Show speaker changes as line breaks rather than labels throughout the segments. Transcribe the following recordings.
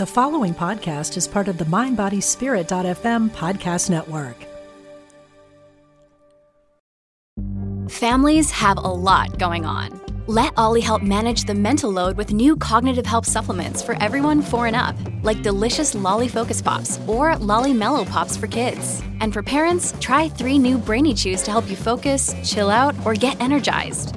The following podcast is part of the MindBodySpirit.fm podcast network.
Families have a lot going on. Let OLLY help manage the mental load with new cognitive help supplements for everyone four and up, like delicious Lolly Focus Pops or Lolly Mellow Pops for kids. And for parents, try three new Brainy Chews to help you focus, chill out, or get energized.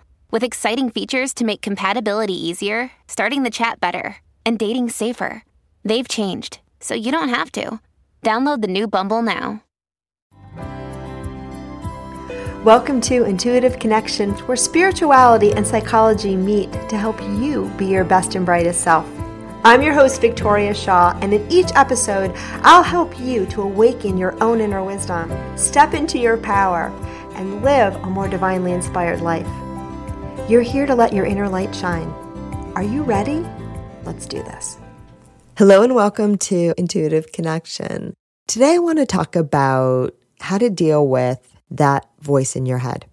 with exciting features to make compatibility easier, starting the chat better, and dating safer. They've changed, so you don't have to. Download the new Bumble now.
Welcome to Intuitive Connections, where spirituality and psychology meet to help you be your best and brightest self. I'm your host, Victoria Shaw, and in each episode, I'll help you to awaken your own inner wisdom, step into your power, and live a more divinely inspired life. You're here to let your inner light shine. Are you ready? Let's do this. Hello, and welcome to Intuitive Connection. Today, I want to talk about how to deal with that voice in your head.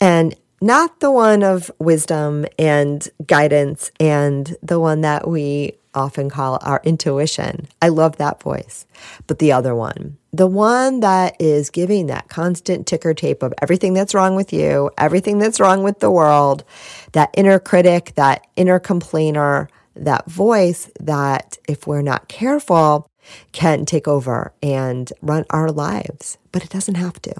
And not the one of wisdom and guidance and the one that we often call our intuition. I love that voice. But the other one, the one that is giving that constant ticker tape of everything that's wrong with you, everything that's wrong with the world, that inner critic, that inner complainer, that voice that, if we're not careful, can take over and run our lives. But it doesn't have to.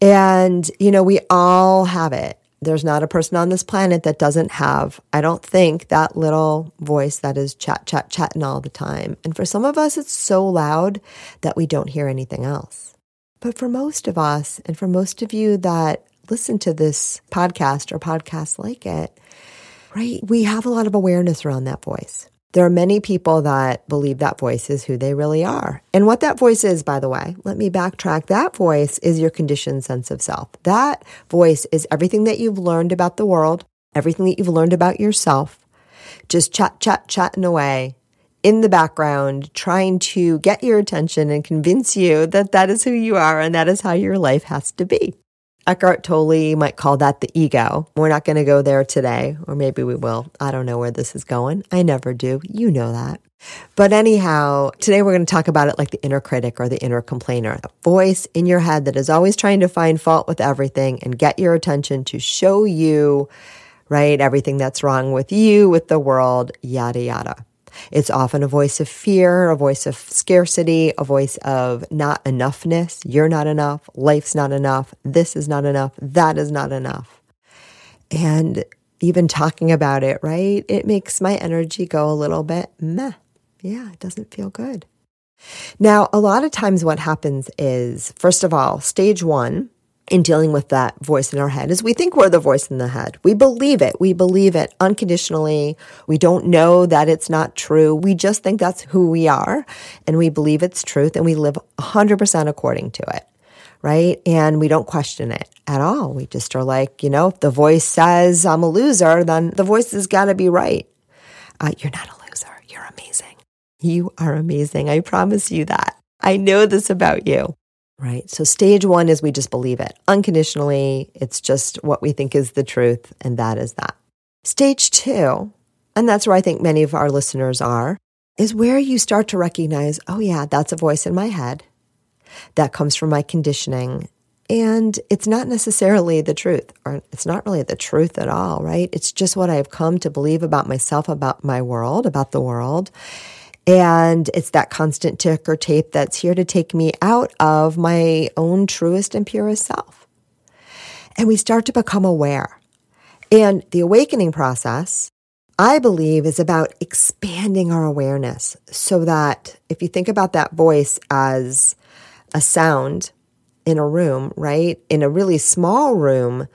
And, you know, we all have it. There's not a person on this planet that doesn't have, I don't think, that little voice that is chat, chat, chatting all the time. And for some of us, it's so loud that we don't hear anything else. But for most of us, and for most of you that listen to this podcast or podcasts like it, right, we have a lot of awareness around that voice. There are many people that believe that voice is who they really are. And what that voice is, by the way, let me backtrack. That voice is your conditioned sense of self. That voice is everything that you've learned about the world, everything that you've learned about yourself, just chat, chat, chatting away in the background, trying to get your attention and convince you that that is who you are and that is how your life has to be. Eckhart Tolle might call that the ego. We're not going to go there today, or maybe we will. I don't know where this is going. I never do. You know that. But anyhow, today we're going to talk about it like the inner critic or the inner complainer, a voice in your head that is always trying to find fault with everything and get your attention to show you, right, everything that's wrong with you, with the world, yada, yada. It's often a voice of fear, a voice of scarcity, a voice of not enoughness. You're not enough. Life's not enough. This is not enough. That is not enough. And even talking about it, right? It makes my energy go a little bit meh. Yeah, it doesn't feel good. Now, a lot of times what happens is, first of all, stage one, in dealing with that voice in our head is we think we're the voice in the head. We believe it. We believe it unconditionally. We don't know that it's not true. We just think that's who we are and we believe it's truth and we live 100% according to it. Right. And we don't question it at all. We just are like, you know, if the voice says I'm a loser, then the voice has got to be right. Uh, you're not a loser. You're amazing. You are amazing. I promise you that. I know this about you right? So stage one is we just believe it unconditionally. It's just what we think is the truth, and that is that. Stage two, and that's where I think many of our listeners are, is where you start to recognize, oh, yeah, that's a voice in my head. That comes from my conditioning. And it's not necessarily the truth, or it's not really the truth at all, right? It's just what I've come to believe about myself, about my world, about the world. And it's that constant ticker tape that's here to take me out of my own truest and purest self. And we start to become aware. And the awakening process, I believe, is about expanding our awareness so that if you think about that voice as a sound in a room, right? In a really small room,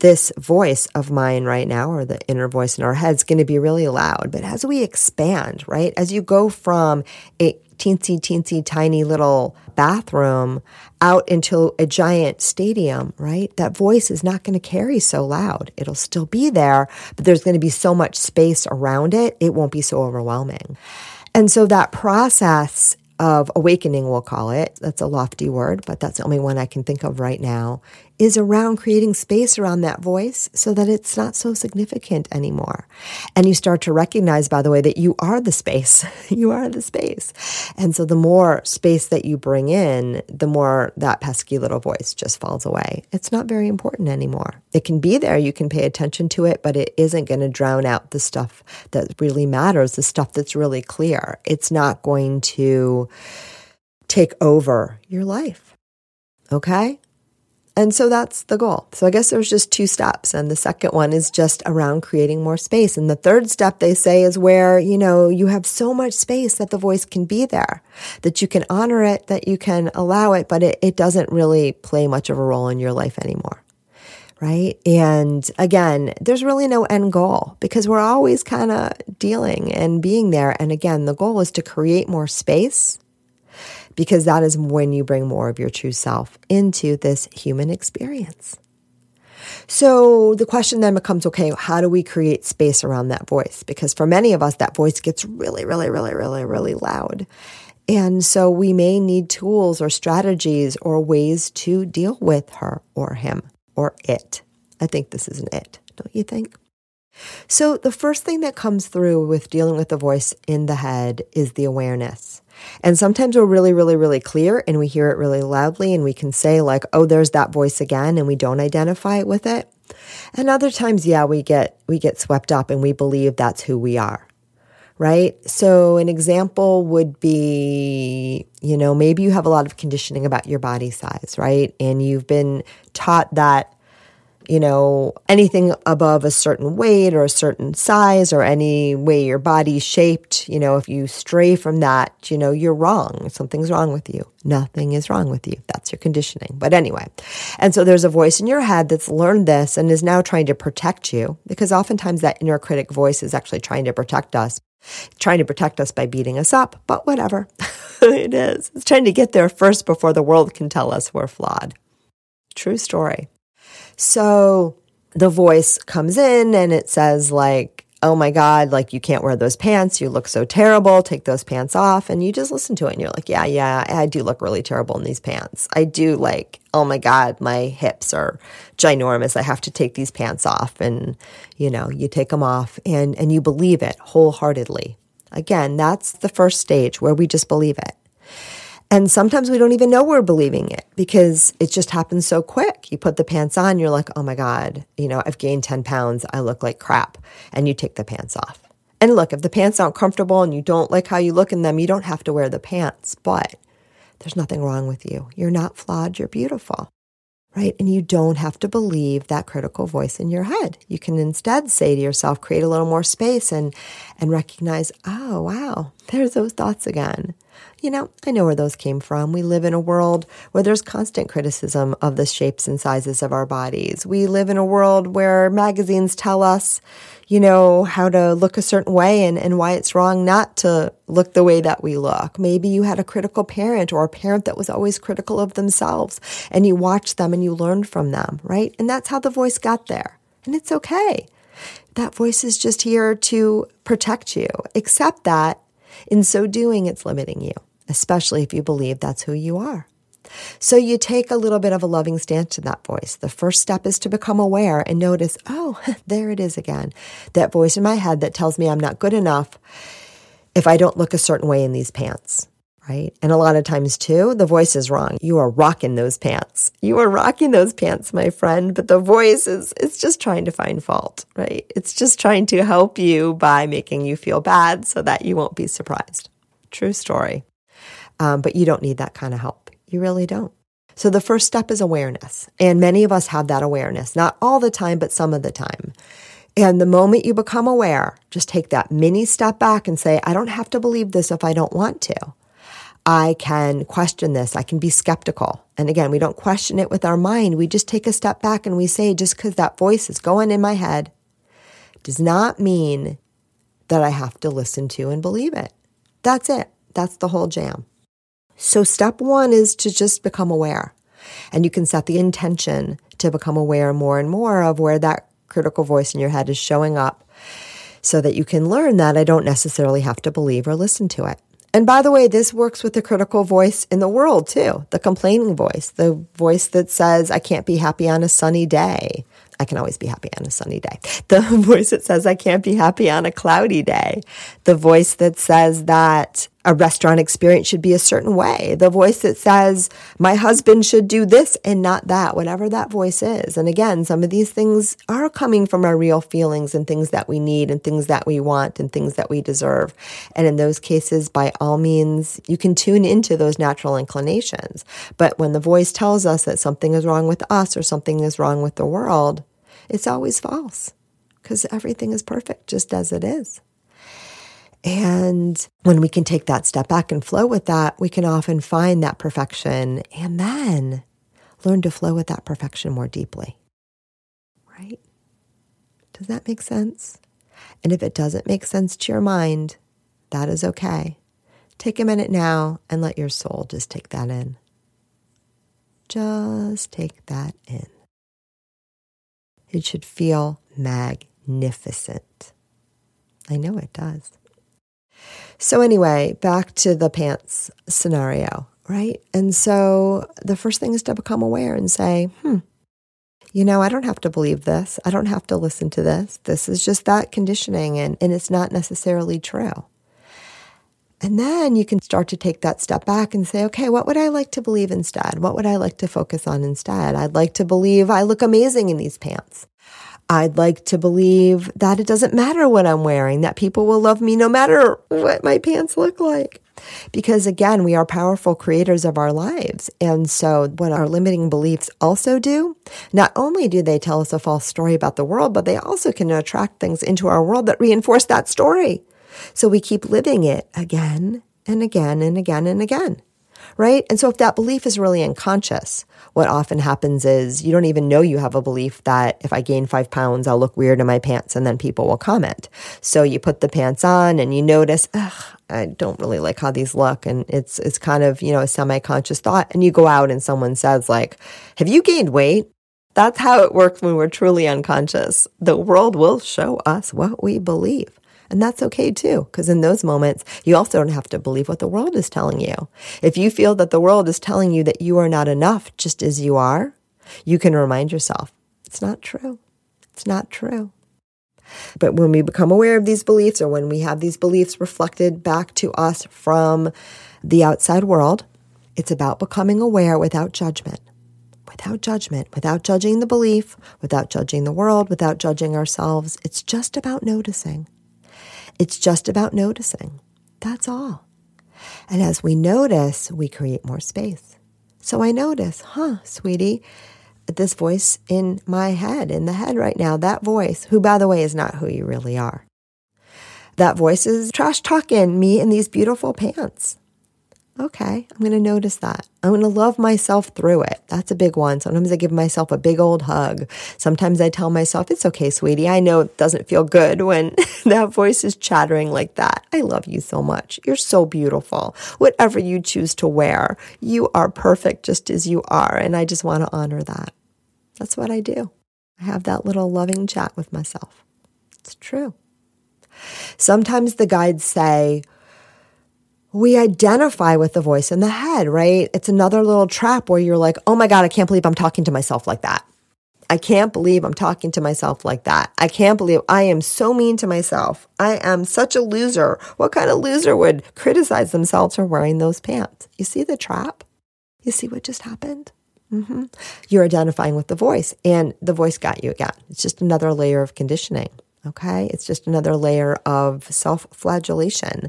this voice of mine right now, or the inner voice in our head, is going to be really loud. But as we expand, right, as you go from a teensy, teensy, tiny little bathroom out into a giant stadium, right? That voice is not going to carry so loud. It'll still be there, but there's going to be so much space around it, it won't be so overwhelming. And so that process of awakening, we'll call it, that's a lofty word, but that's the only one I can think of right now, is around creating space around that voice so that it's not so significant anymore. And you start to recognize, by the way, that you are the space. you are the space. And so the more space that you bring in, the more that pesky little voice just falls away. It's not very important anymore. It can be there, you can pay attention to it, but it isn't going to drown out the stuff that really matters, the stuff that's really clear. It's not going to take over your life. Okay? And so that's the goal. So I guess there's just two steps. And the second one is just around creating more space. And the third step they say is where, you know, you have so much space that the voice can be there, that you can honor it, that you can allow it, but it, it doesn't really play much of a role in your life anymore. Right. And again, there's really no end goal because we're always kind of dealing and being there. And again, the goal is to create more space because that is when you bring more of your true self into this human experience. So the question then becomes okay, how do we create space around that voice? Because for many of us, that voice gets really, really, really, really, really loud. And so we may need tools or strategies or ways to deal with her or him or it. I think this is an it, don't you think? So the first thing that comes through with dealing with the voice in the head is the awareness. And sometimes we're really, really, really clear and we hear it really loudly and we can say, like, oh, there's that voice again, and we don't identify with it. And other times, yeah, we get we get swept up and we believe that's who we are. Right? So an example would be, you know, maybe you have a lot of conditioning about your body size, right? And you've been taught that you know, anything above a certain weight or a certain size or any way your body's shaped, you know, if you stray from that, you know, you're wrong. Something's wrong with you. Nothing is wrong with you. That's your conditioning. But anyway, and so there's a voice in your head that's learned this and is now trying to protect you because oftentimes that inner critic voice is actually trying to protect us trying to protect us by beating us up, but whatever. it is. It's trying to get there first before the world can tell us we're flawed. True story. So the voice comes in and it says, like, oh my God, like you can't wear those pants. You look so terrible. Take those pants off. And you just listen to it and you're like, yeah, yeah, I do look really terrible in these pants. I do like, oh my God, my hips are ginormous. I have to take these pants off. And, you know, you take them off and, and you believe it wholeheartedly. Again, that's the first stage where we just believe it. And sometimes we don't even know we're believing it because it just happens so quick. You put the pants on, you're like, oh my God, you know, I've gained 10 pounds. I look like crap. And you take the pants off. And look, if the pants aren't comfortable and you don't like how you look in them, you don't have to wear the pants. But there's nothing wrong with you. You're not flawed. You're beautiful. Right. And you don't have to believe that critical voice in your head. You can instead say to yourself, create a little more space and, and recognize, oh, wow, there's those thoughts again you know, I know where those came from. We live in a world where there's constant criticism of the shapes and sizes of our bodies. We live in a world where magazines tell us, you know, how to look a certain way and, and why it's wrong not to look the way that we look. Maybe you had a critical parent or a parent that was always critical of themselves and you watched them and you learned from them, right? And that's how the voice got there. And it's okay. That voice is just here to protect you. Accept that. In so doing, it's limiting you especially if you believe that's who you are. So you take a little bit of a loving stance to that voice. The first step is to become aware and notice, oh, there it is again. That voice in my head that tells me I'm not good enough if I don't look a certain way in these pants, right? And a lot of times too, the voice is wrong. You are rocking those pants. You are rocking those pants, my friend, but the voice is it's just trying to find fault, right? It's just trying to help you by making you feel bad so that you won't be surprised. True story. Um, but you don't need that kind of help. You really don't. So the first step is awareness. And many of us have that awareness, not all the time, but some of the time. And the moment you become aware, just take that mini step back and say, I don't have to believe this if I don't want to. I can question this. I can be skeptical. And again, we don't question it with our mind. We just take a step back and we say, just because that voice is going in my head does not mean that I have to listen to and believe it. That's it. That's the whole jam. So, step one is to just become aware. And you can set the intention to become aware more and more of where that critical voice in your head is showing up so that you can learn that I don't necessarily have to believe or listen to it. And by the way, this works with the critical voice in the world too, the complaining voice, the voice that says, I can't be happy on a sunny day. I can always be happy on a sunny day. The voice that says I can't be happy on a cloudy day. The voice that says that a restaurant experience should be a certain way. The voice that says my husband should do this and not that, whatever that voice is. And again, some of these things are coming from our real feelings and things that we need and things that we want and things that we deserve. And in those cases, by all means, you can tune into those natural inclinations. But when the voice tells us that something is wrong with us or something is wrong with the world, it's always false because everything is perfect just as it is. And when we can take that step back and flow with that, we can often find that perfection and then learn to flow with that perfection more deeply. Right? Does that make sense? And if it doesn't make sense to your mind, that is okay. Take a minute now and let your soul just take that in. Just take that in. It should feel magnificent. I know it does. So, anyway, back to the pants scenario, right? And so the first thing is to become aware and say, hmm, you know, I don't have to believe this. I don't have to listen to this. This is just that conditioning, and, and it's not necessarily true. And then you can start to take that step back and say, okay, what would I like to believe instead? What would I like to focus on instead? I'd like to believe I look amazing in these pants. I'd like to believe that it doesn't matter what I'm wearing, that people will love me no matter what my pants look like. Because again, we are powerful creators of our lives. And so, what our limiting beliefs also do, not only do they tell us a false story about the world, but they also can attract things into our world that reinforce that story. So, we keep living it again and again and again and again right? And so if that belief is really unconscious, what often happens is you don't even know you have a belief that if I gain five pounds, I'll look weird in my pants and then people will comment. So you put the pants on and you notice, I don't really like how these look. And it's, it's kind of, you know, a semi-conscious thought. And you go out and someone says like, have you gained weight? That's how it works when we're truly unconscious. The world will show us what we believe. And that's okay too, because in those moments, you also don't have to believe what the world is telling you. If you feel that the world is telling you that you are not enough just as you are, you can remind yourself, it's not true. It's not true. But when we become aware of these beliefs or when we have these beliefs reflected back to us from the outside world, it's about becoming aware without judgment. Without judgment, without judging the belief, without judging the world, without judging ourselves. It's just about noticing. It's just about noticing. That's all. And as we notice, we create more space. So I notice, huh, sweetie, this voice in my head, in the head right now, that voice, who by the way is not who you really are. That voice is trash talking me in these beautiful pants okay, I'm going to notice that. I'm going to love myself through it. That's a big one. Sometimes I give myself a big old hug. Sometimes I tell myself, it's okay, sweetie. I know it doesn't feel good when that voice is chattering like that. I love you so much. You're so beautiful. Whatever you choose to wear, you are perfect just as you are. And I just want to honor that. That's what I do. I have that little loving chat with myself. It's true. Sometimes the guides say, we identify with the voice in the head, right? It's another little trap where you're like, oh my God, I can't believe I'm talking to myself like that. I can't believe I'm talking to myself like that. I can't believe I am so mean to myself. I am such a loser. What kind of loser would criticize themselves for wearing those pants? You see the trap? You see what just happened? Mm-hmm. You're identifying with the voice, and the voice got you again. It's just another layer of conditioning. Okay. It's just another layer of self flagellation.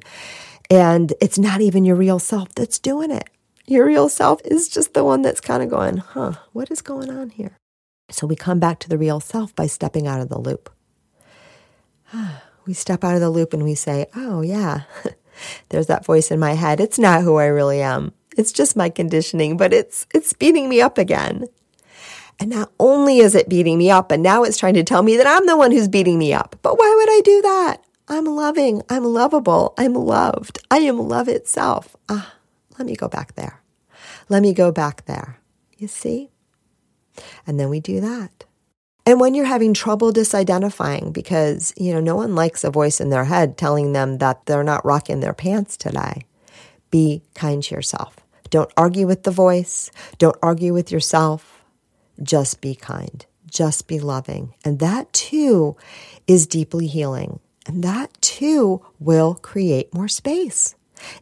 And it's not even your real self that's doing it. Your real self is just the one that's kind of going, huh, what is going on here? So we come back to the real self by stepping out of the loop. We step out of the loop and we say, oh, yeah, There's that voice in my head. It's not who I really am. It's just my conditioning, but it's it's beating me up again. And not only is it beating me up, and now it's trying to tell me that I'm the one who's beating me up. But why would I do that? I'm loving. I'm lovable. I'm loved. I am love itself. Ah, let me go back there. Let me go back there. You see? And then we do that. And when you're having trouble disidentifying because, you know, no one likes a voice in their head telling them that they're not rocking their pants today, be kind to yourself. Don't argue with the voice. Don't argue with yourself. Just be kind. Just be loving. And that too is deeply healing. And that too will create more space.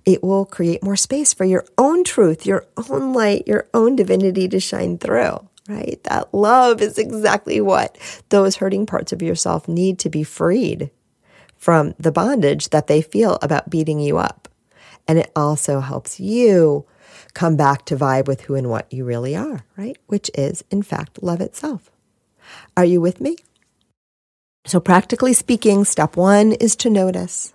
It will create more space for your own truth, your own light, your own divinity to shine through right? That love is exactly what those hurting parts of yourself need to be freed from the bondage that they feel about beating you up. And it also helps you come back to vibe with who and what you really are, right? Which is, in fact, love itself. Are you with me? So, practically speaking, step one is to notice.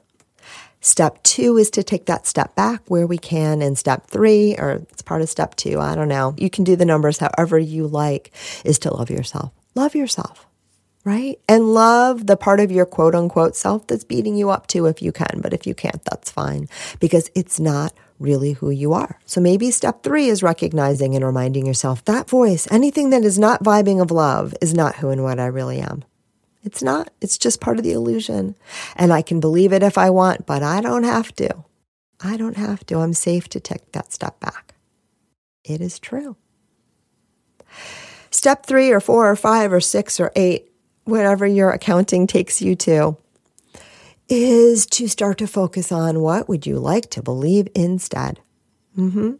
Step two is to take that step back where we can. And step three, or it's part of step two, I don't know. You can do the numbers however you like, is to love yourself. Love yourself, right? And love the part of your quote unquote self that's beating you up too if you can. But if you can't, that's fine because it's not really who you are. So maybe step three is recognizing and reminding yourself that voice, anything that is not vibing of love, is not who and what I really am. It's not. It's just part of the illusion. And I can believe it if I want, but I don't have to. I don't have to. I'm safe to take that step back. It is true. Step three or four or five or six or eight, whatever your accounting takes you to, is to start to focus on what would you like to believe instead. Mm-hmm.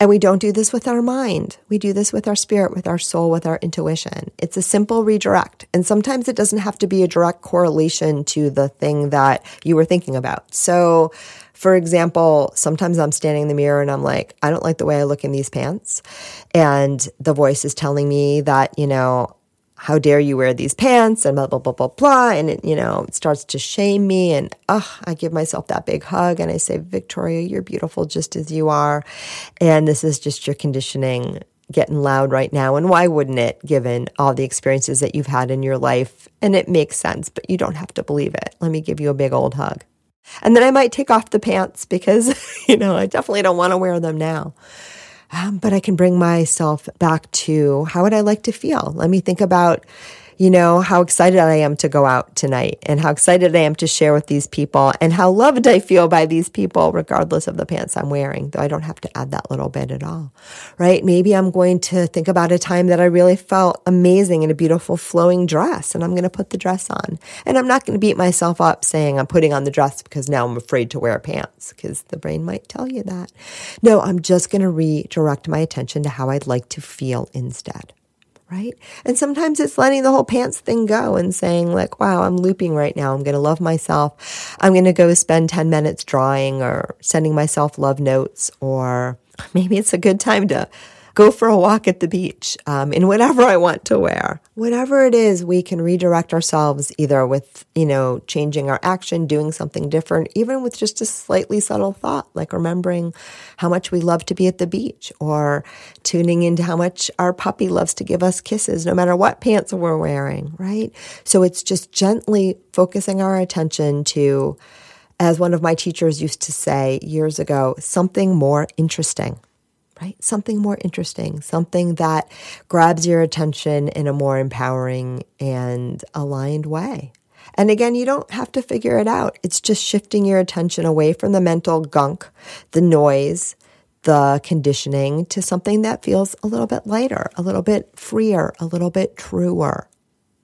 And we don't do this with our mind. We do this with our spirit, with our soul, with our intuition. It's a simple redirect. And sometimes it doesn't have to be a direct correlation to the thing that you were thinking about. So, for example, sometimes I'm standing in the mirror and I'm like, I don't like the way I look in these pants. And the voice is telling me that, you know, how dare you wear these pants and blah, blah, blah, blah, blah. And it, you know, it starts to shame me. And oh, I give myself that big hug and I say, Victoria, you're beautiful just as you are. And this is just your conditioning getting loud right now. And why wouldn't it, given all the experiences that you've had in your life? And it makes sense, but you don't have to believe it. Let me give you a big old hug. And then I might take off the pants because, you know, I definitely don't want to wear them now. Um, but I can bring myself back to how would I like to feel? Let me think about you know, how excited I am to go out tonight and how excited I am to share with these people and how loved I feel by these people, regardless of the pants I'm wearing, though I don't have to add that little bit at all, right? Maybe I'm going to think about a time that I really felt amazing in a beautiful flowing dress and I'm going to put the dress on. And I'm not going to beat myself up saying I'm putting on the dress because now I'm afraid to wear pants because the brain might tell you that. No, I'm just going to redirect my attention to how I'd like to feel instead right? And sometimes it's letting the whole pants thing go and saying, like, wow, I'm looping right now. I'm going to love myself. I'm going to go spend 10 minutes drawing or sending myself love notes, or maybe it's a good time to go for a walk at the beach um, in whatever I want to wear. Whatever it is, we can redirect ourselves either with, you know, changing our action, doing something different, even with just a slightly subtle thought, like remembering how much we love to be at the beach or tuning into how much our puppy loves to give us kisses, no matter what pants we're wearing, right? So it's just gently focusing our attention to, as one of my teachers used to say years ago, something more interesting right? Something more interesting, something that grabs your attention in a more empowering and aligned way. And again, you don't have to figure it out. It's just shifting your attention away from the mental gunk, the noise, the conditioning to something that feels a little bit lighter, a little bit freer, a little bit truer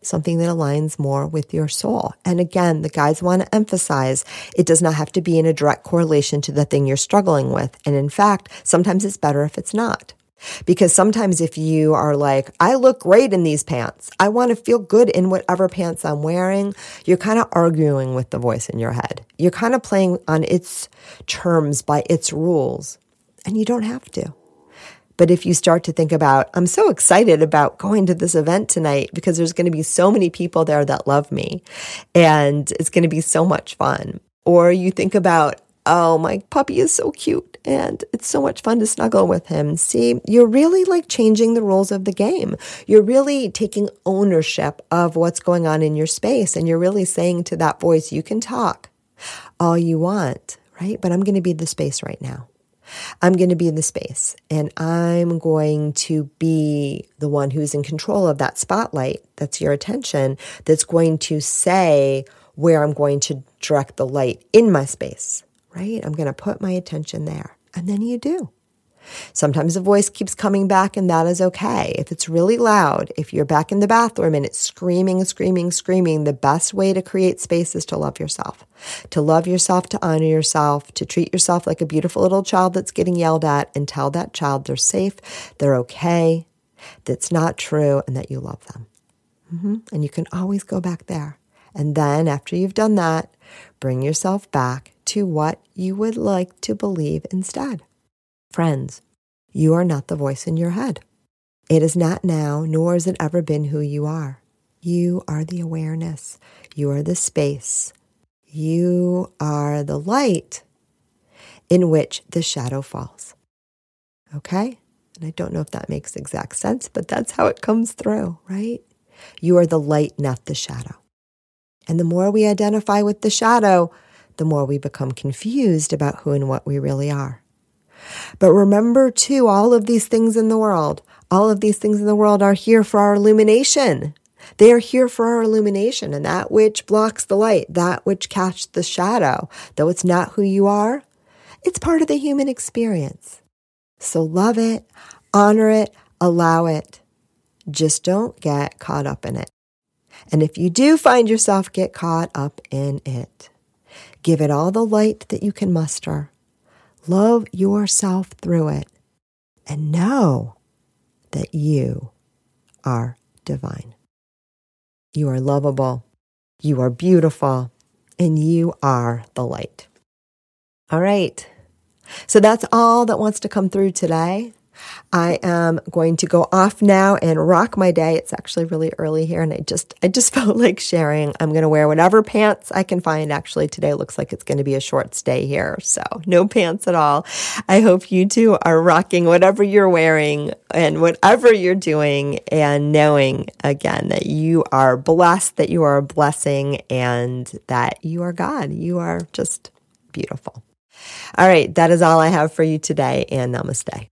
something that aligns more with your soul. And again, the guides want to emphasize it does not have to be in a direct correlation to the thing you're struggling with. And in fact, sometimes it's better if it's not. Because sometimes if you are like, I look great in these pants, I want to feel good in whatever pants I'm wearing, you're kind of arguing with the voice in your head. You're kind of playing on its terms by its rules, and you don't have to. But if you start to think about, I'm so excited about going to this event tonight because there's going to be so many people there that love me and it's going to be so much fun. Or you think about, oh, my puppy is so cute and it's so much fun to snuggle with him. See, you're really like changing the rules of the game. You're really taking ownership of what's going on in your space and you're really saying to that voice, you can talk all you want, right? But I'm going to be the space right now. I'm going to be in the space and I'm going to be the one who's in control of that spotlight that's your attention, that's going to say where I'm going to direct the light in my space, right? I'm going to put my attention there. And then you do. Sometimes the voice keeps coming back, and that is okay. If it's really loud, if you're back in the bathroom and it's screaming, screaming, screaming, the best way to create space is to love yourself. To love yourself, to honor yourself, to treat yourself like a beautiful little child that's getting yelled at, and tell that child they're safe, they're okay, that's not true, and that you love them. Mm-hmm. And you can always go back there. And then after you've done that, bring yourself back to what you would like to believe instead. Friends, you are not the voice in your head. It is not now, nor has it ever been who you are. You are the awareness. You are the space. You are the light in which the shadow falls. Okay? And I don't know if that makes exact sense, but that's how it comes through, right? You are the light, not the shadow. And the more we identify with the shadow, the more we become confused about who and what we really are. But remember, too, all of these things in the world, all of these things in the world are here for our illumination. They are here for our illumination, and that which blocks the light, that which casts the shadow, though it's not who you are, it's part of the human experience. So love it, honor it, allow it. Just don't get caught up in it. And if you do find yourself get caught up in it, give it all the light that you can muster Love yourself through it and know that you are divine. You are lovable, you are beautiful, and you are the light. All right. So that's all that wants to come through today. I am going to go off now and rock my day. It's actually really early here and I just I just felt like sharing. I'm going to wear whatever pants I can find. Actually, today looks like it's going to be a short stay here. So, no pants at all. I hope you too are rocking whatever you're wearing and whatever you're doing and knowing again that you are blessed, that you are a blessing and that you are God. You are just beautiful. All right, that is all I have for you today and namaste.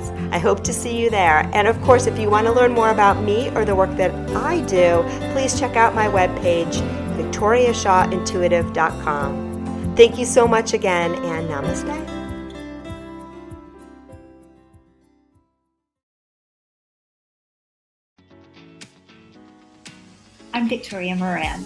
I hope to see you there. And of course, if you want to learn more about me or the work that I do, please check out my webpage, victoriashawintuitive.com. Thank you so much again, and namaste.
I'm Victoria Moran.